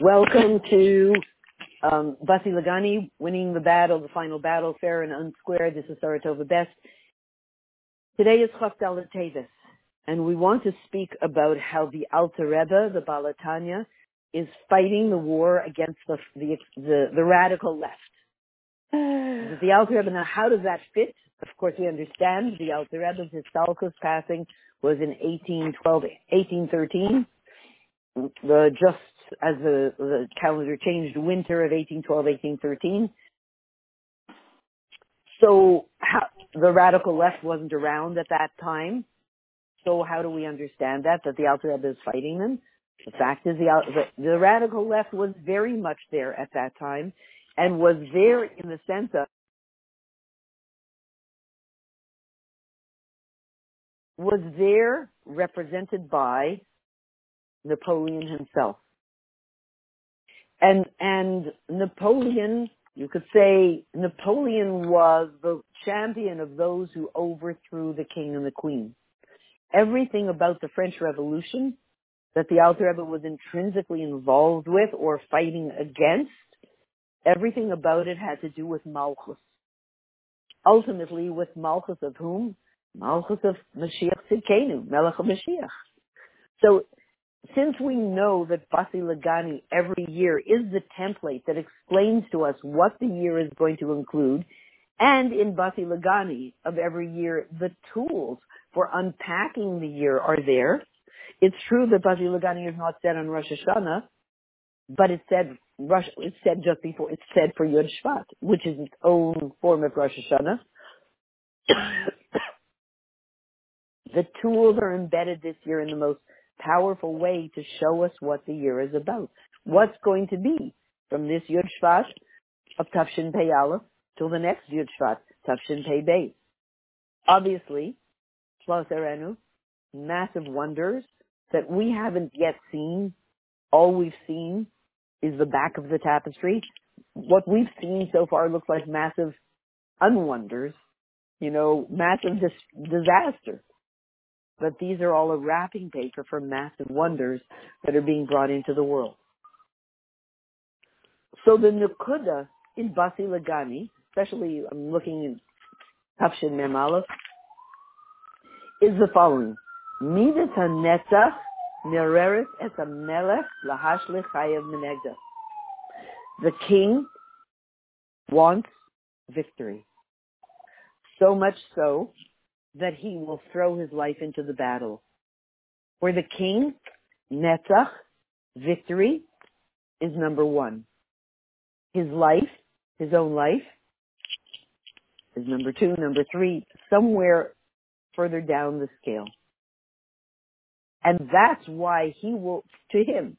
Welcome to um, Basi Lagani, winning the battle, the final battle, fair and unsquared. This is Saratova Best. Today is Chafdal Tevis, and we want to speak about how the Alter Rebbe, the Balatanya, is fighting the war against the the, the, the radical left. the Alter Rebbe, now how does that fit? Of course, we understand the Alter Rebbe's Histalkus passing was in 1812, 1813. The, just as the, the calendar changed, winter of 1812, 1813. So how, the radical left wasn't around at that time. So how do we understand that, that the Alter Rebbe is fighting them? The fact is the, the, the radical left was very much there at that time and was there in the sense of was there represented by Napoleon himself. And, and Napoleon, you could say Napoleon was the champion of those who overthrew the king and the queen. Everything about the French Revolution that the Alter Rebbe was intrinsically involved with or fighting against, everything about it had to do with Malchus. Ultimately with Malchus of whom? Malchus of Mashiach Tzidkenu, Melech Mashiach. So since we know that Basi Lagani every year is the template that explains to us what the year is going to include, and in Basi Lagani of every year, the tools for unpacking the year are there. It's true that Basi Lagani is not said on Rosh Hashanah, but it's said Rosh, it's said just before, it's said for Yud Shvat, which is its own form of Rosh Hashanah. the tools are embedded this year in the most powerful way to show us what the year is about. What's going to be from this Yud Shvat of Tafshin Pei Aleph till the next Yud Shvat, Tafshin Pei Beis. Obviously, Shlos Erenu, massive wonders that we haven't yet seen. All we've seen is the back of the tapestry. What we've seen so far looks like massive unwonders, you know, massive dis- disaster but these are all a wrapping paper for massive wonders that are being brought into the world. So the Nukuda in Basi Lagani, especially I'm looking in Tafshin Mem is the following. Midat HaNetzach Nereres et HaMelech Lahashlich Chayev Menegda. The king wants victory. So much so that he will throw his life into the battle. For the king, Netzach, victory, is number one. His life, his own life, is number two. Number three, somewhere further down the scale. And that's why he will, to him,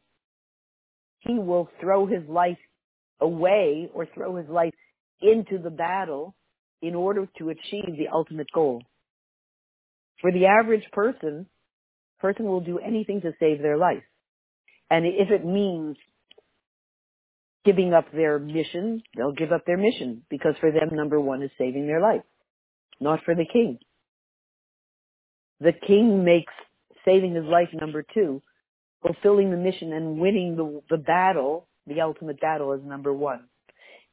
he will throw his life away or throw his life into the battle in order to achieve the ultimate goal. For the average person, person will do anything to save their life. And if it means giving up their mission, they'll give up their mission because for them, number one is saving their life, not for the king. The king makes saving his life number two, fulfilling the mission and winning the, the battle, the ultimate battle is number one.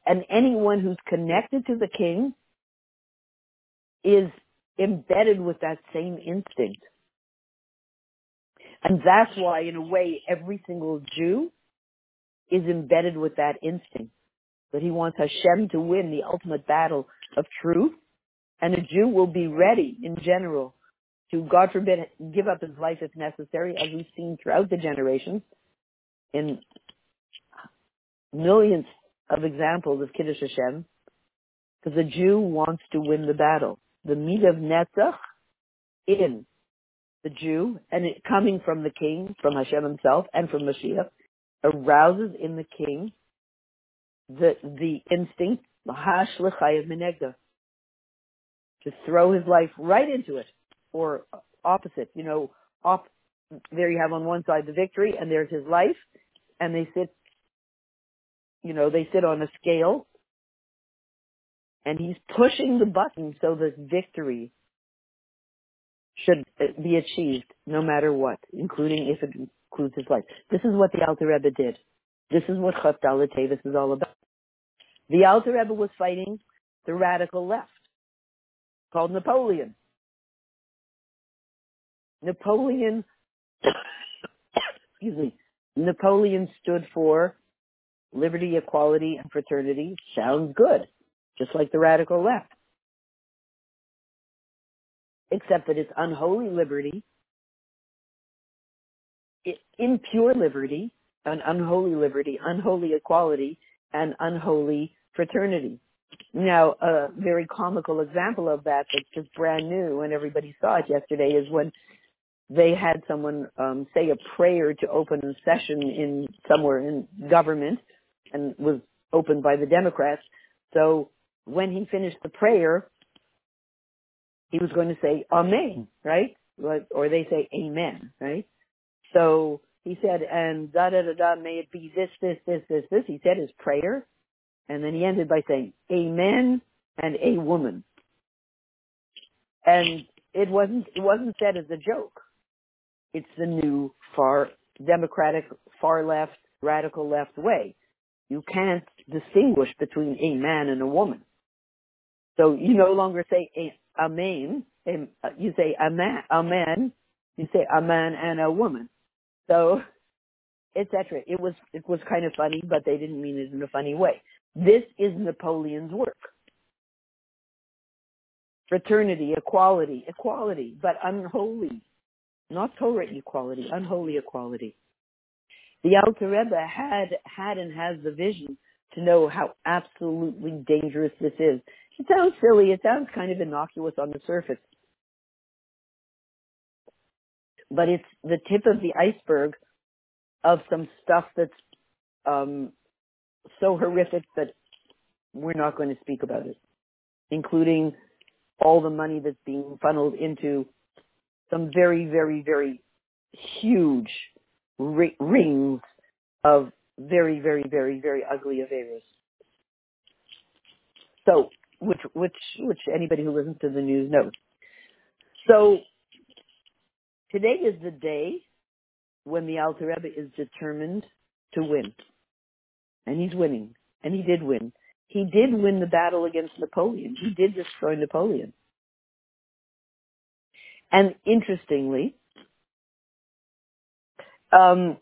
And anyone who's connected to the king is embedded with that same instinct. And that's why, in a way, every single Jew is embedded with that instinct. That he wants Hashem to win the ultimate battle of truth. And a Jew will be ready, in general, to, God forbid, give up his life if necessary, as we've seen throughout the generations in millions of examples of Kiddush Hashem, because a Jew wants to win the battle the meat of Netzach in the Jew, and it coming from the king, from Hashem himself, and from Mashiach, arouses in the king the the instinct, to throw his life right into it, or opposite, you know, off. There you have on one side the victory, and there's his life, and they sit, you know, they sit on a scale, and he's pushing the button so that victory should be achieved no matter what, including if it includes his life. This is what the Alter Rebbe did. This is what Chavdala Tevis is all about. The Alter Rebbe was fighting the radical left, called Napoleon. Napoleon, excuse me, Napoleon stood for liberty, equality, and fraternity. Sounds good, just like the radical left. Except that it's unholy liberty, impure liberty, an unholy liberty, unholy equality, and unholy fraternity. Now, a very comical example of that that's just brand new and everybody saw it yesterday is when they had someone um, say a prayer to open a session in somewhere in government and was opened by the Democrats. So when he finished the prayer, he was going to say Amen, right? Or they say Amen, right? So he said, and da da da da, may it be this, this, this, this, this. He said his prayer, and then he ended by saying, Amen and a woman. And it wasn't it wasn't said as a joke. It's the new far democratic, far left, radical left way. You can't distinguish between a man and a woman. So you no longer say a, amen. Uh, you say a man, a man. You say a man and a woman. So, etc. It was it was kind of funny, but they didn't mean it in a funny way. This is Napoleon's work. Fraternity, equality, equality, but unholy. Not Torah equality, unholy equality. The Alter Rebbe had, had and has the vision to know how absolutely dangerous this is. It sounds silly. It sounds kind of innocuous on the surface. But it's the tip of the iceberg of some stuff that's um, so horrific that we're not going to speak about it, including all the money that's being funneled into some very, very, very huge rings of very, very, very, very ugly affairs. So, which, which, which anybody who listens to the news knows. So, today is the day when the Alter Rebbe is determined to win. And he's winning. And he did win. He did win the battle against Napoleon. He did destroy Napoleon. And interestingly, um,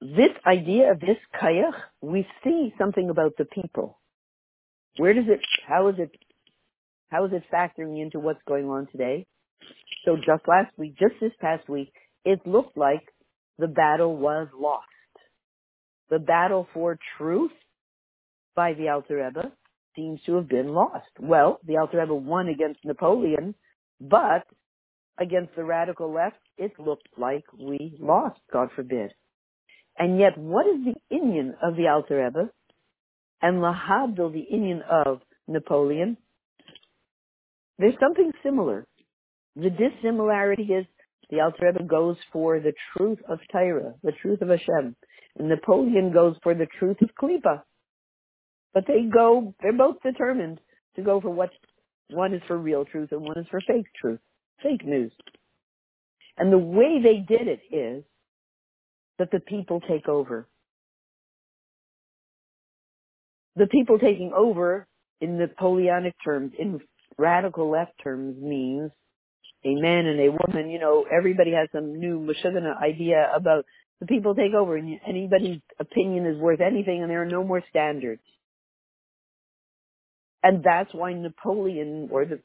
this idea of this kayach, we see something about the people. Where does it, how is it, how is it factoring into what's going on today? So just last week, just this past week, it looked like the battle was lost. The battle for truth by the Alter Rebbe seems to have been lost. Well, the Alter Rebbe won against Napoleon, but against the radical left, it looked like we lost, God forbid. And yet, what is the Inyan of the Alter Rebbe and Lahabdil, the Inyan of Napoleon? There's something similar. The dissimilarity is the Alter Rebbe goes for the truth of Torah, the truth of Hashem. And Napoleon goes for the truth of Klippa. But they go, they're both determined to go for what one is for real truth and one is for fake truth, fake news. And the way they did it is that the people take over. The people taking over in Napoleonic terms, in radical left terms means a man and a woman. You know, everybody has some new Mashugana idea about the people take over and anybody's opinion is worth anything and there are no more standards. And that's why Napoleon, or the,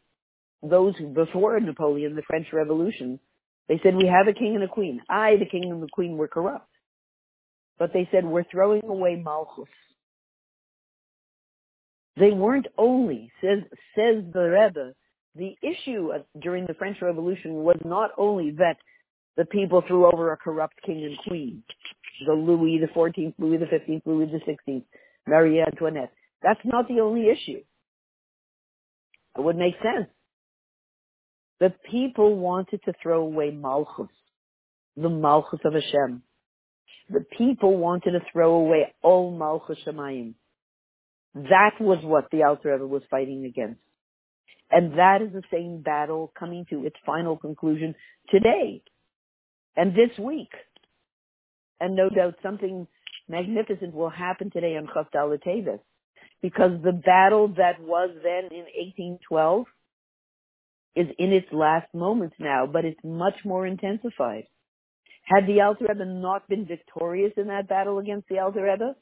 those before Napoleon, the French Revolution, they said, we have a king and a queen. I, the king and the queen, were corrupt. But they said, we're throwing away Malchus. They weren't only, says, says the Rebbe, the issue during the French Revolution was not only that the people threw over a corrupt king and queen, the Louis the Fourteenth, Louis the Fifteenth, Louis the Sixteenth, Marie Antoinette. That's not the only issue. It would make sense. The people wanted to throw away Malchus, the Malchus of Hashem. The people wanted to throw away all Malchus Shemayim. That was what the Alter was fighting against. And that is the same battle coming to its final conclusion today and this week. and no doubt something magnificent will happen today on Chafdal Tevis because the battle that was then in 1812 is in its last moments now, but it's much more intensified. Had the Alter Rebbe not been victorious in that battle against the Alter Rebbe,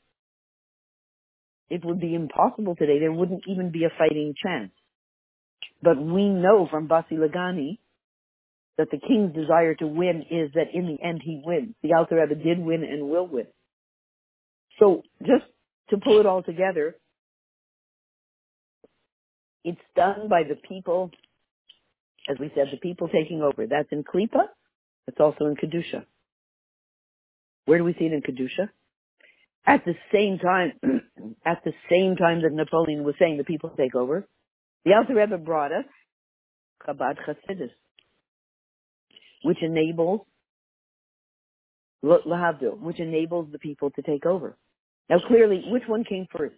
it would be impossible today. There wouldn't even be a fighting chance. But we know from Basi Lagani that the king's desire to win is that in the end he wins. The Alter Rebbe did win and will win. So just to pull it all together, it's done by the people, as we said, the people taking over. That's in Klippa. It's also in Kedusha. Where do we see it in Kedusha? At the same time, at the same time that Napoleon was saying the people take over, the Alter Rebbe brought us Chabad Chasidus, which enables Lahavdil, which enables the people to take over. Now clearly, which one came first?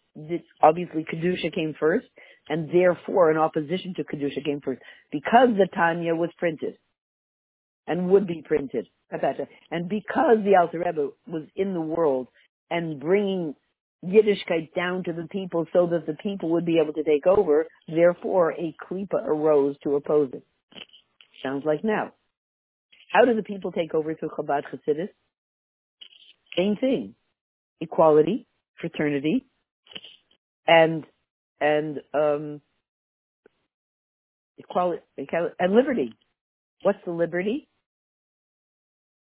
obviously Kedusha came first, and therefore in opposition to Kedusha came first. Because the Tanya was printed, and would be printed, and because the Alter Rebbe was in the world and bringing Yiddishkeit down to the people so that the people would be able to take over, therefore a klipa arose to oppose it. Sounds like now. How do the people take over through Chabad Hasidus? Same thing. Equality, fraternity, and, and, um, equality, and liberty. What's the liberty?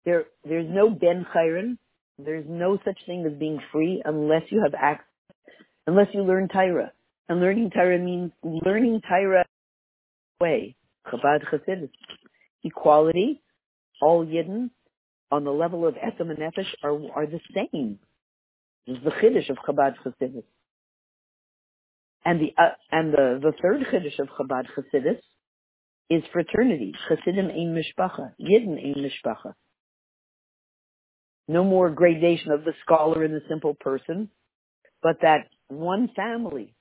There, there's no ben chayrin, there's no such thing as being free unless you have access, unless you learn Torah. And learning Torah means learning Torah way. Chabad Chasidus. Equality, all Yidden, on the level of Etam and Nefesh are, are the same. This is the Chiddush of Chabad Chasidus. And the, uh, and the, the third Chiddush of Chabad Chasidus is fraternity. Chasidim ein mishpacha. Yidden ein mishpacha. No more gradation of the scholar and the simple person, but that one family.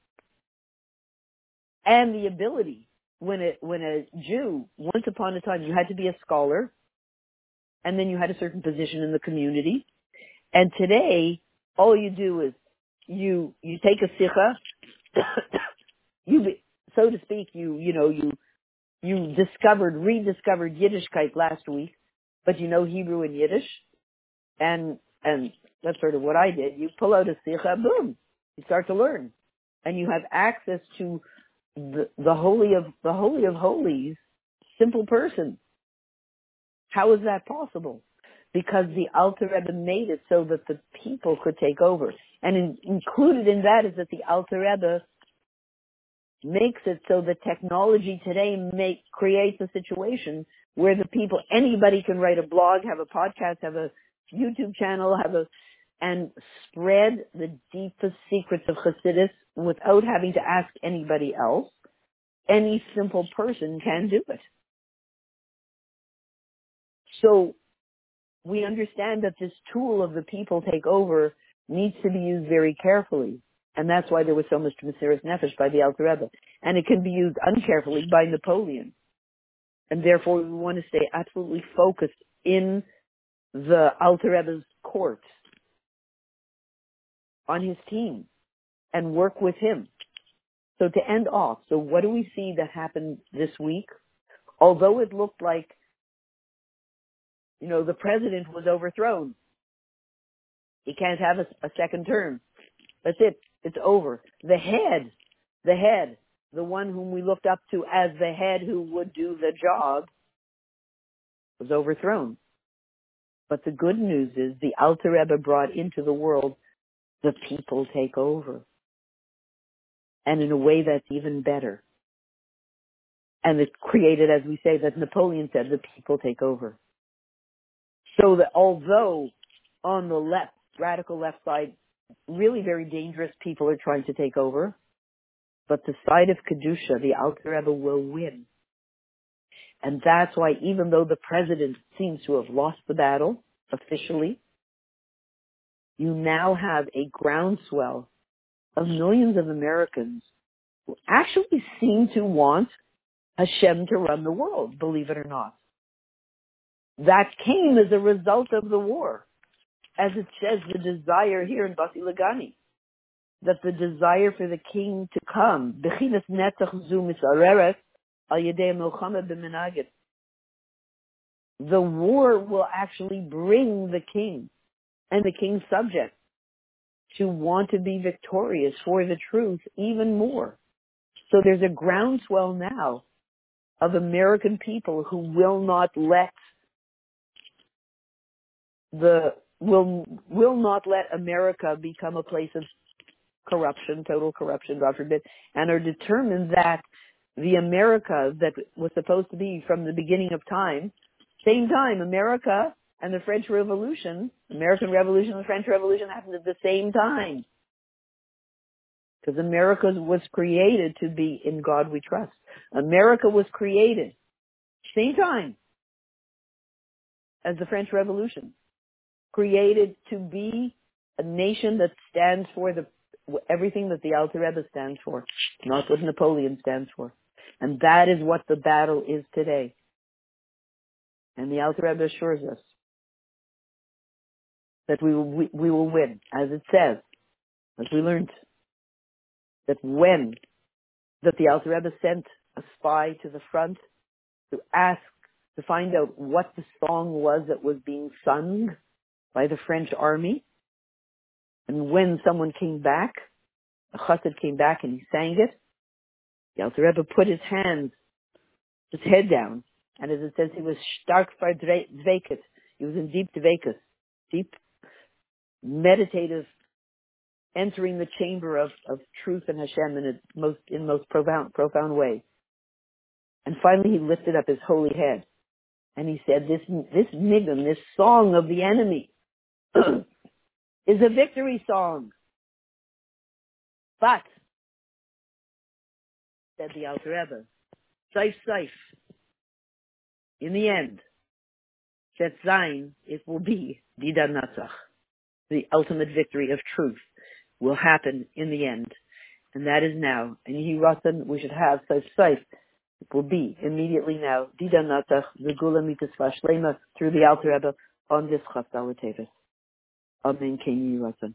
And the ability when a when a Jew once upon a time you had to be a scholar and then you had a certain position in the community. And today all you do is you you take a sikha you be, so to speak you you know you you discovered rediscovered Yiddishkeit last week but you know Hebrew and Yiddish and and that's sort of what I did. You pull out a sikha, boom, you start to learn, and you have access to the, the holy of the holy of holies, simple person. How is that possible? Because the Alter Rebbe made it so that the people could take over, and in, included in that is that the Alter Rebbe makes it so that technology today make creates a situation where the people anybody can write a blog, have a podcast, have a YouTube channel, have a, and spread the deepest secrets of Hasidus without having to ask anybody else. Any simple person can do it. So we understand that this tool of the people take over needs to be used very carefully. And that's why there was so much Mesiris Nefesh by the Alter Rebbe. And it can be used uncarefully by Napoleon. And therefore we want to stay absolutely focused in the Alter Rebbe's court on his team and work with him. So to end off, so what do we see that happened this week? Although it looked like, you know, the president was overthrown. He can't have a, a second term. That's it. It's over. The head, the head, the one whom we looked up to as the head who would do the job was overthrown. But the good news is the Alter Rebbe brought into the world the people take over. And in a way that's even better. And it created, as we say, that Napoleon said, the people take over. So that although on the left, radical left side, really very dangerous people are trying to take over, but the side of Kedusha, the Alter Rebbe will win. And that's why even though the president seems to have lost the battle officially, you now have a groundswell of millions of Americans who actually seem to want Hashem to run the world, believe it or not. That came as a result of the war. as it says, the desire here in Basi Lagani, that the desire for the king to come, Bechinas Netzach Zu Misareret, The war will actually bring the king and the king's subjects to want to be victorious for the truth even more. So there's a groundswell now of American people who will not let the will will not let America become a place of corruption, total corruption, God forbid, and are determined that the America that was supposed to be from the beginning of time, same time, America and the French Revolution, American Revolution and the French Revolution happened at the same time. Because America was created to be in God we trust. America was created same time as the French Revolution. Created to be a nation that stands for the everything that the Alter Rebbe stands for, not what Napoleon stands for. And that is what the battle is today. And the Alter Rebbe assures us that we will, we, we will win, as it says, as we learned, that when, that the Alter Rebbe sent a spy to the front to ask, to find out what the song was that was being sung by the French army. And when someone came back, a chassid came back and he sang it, Alter Rebbe put his hands, his head down, and as it says, he was stark for dvekes. He was in deep dvekes, deep meditative, entering the chamber of, of truth and Hashem in a most in most profound profound way. And finally, he lifted up his holy head, and he said, "This this nigun, this song of the enemy, is a victory song." But, said the Alter Rebbe, saif saif, in the end, set sign, it will be Dida Natzach the ultimate victory of truth will happen in the end. And that is now. And Yehiratan, we should have such safe. It will be immediately now. Dida Natzach, Zegula Mitzvah Shlema, through the Alter Rebbe on this Chasdalatevis. Amen. King Yehiratan.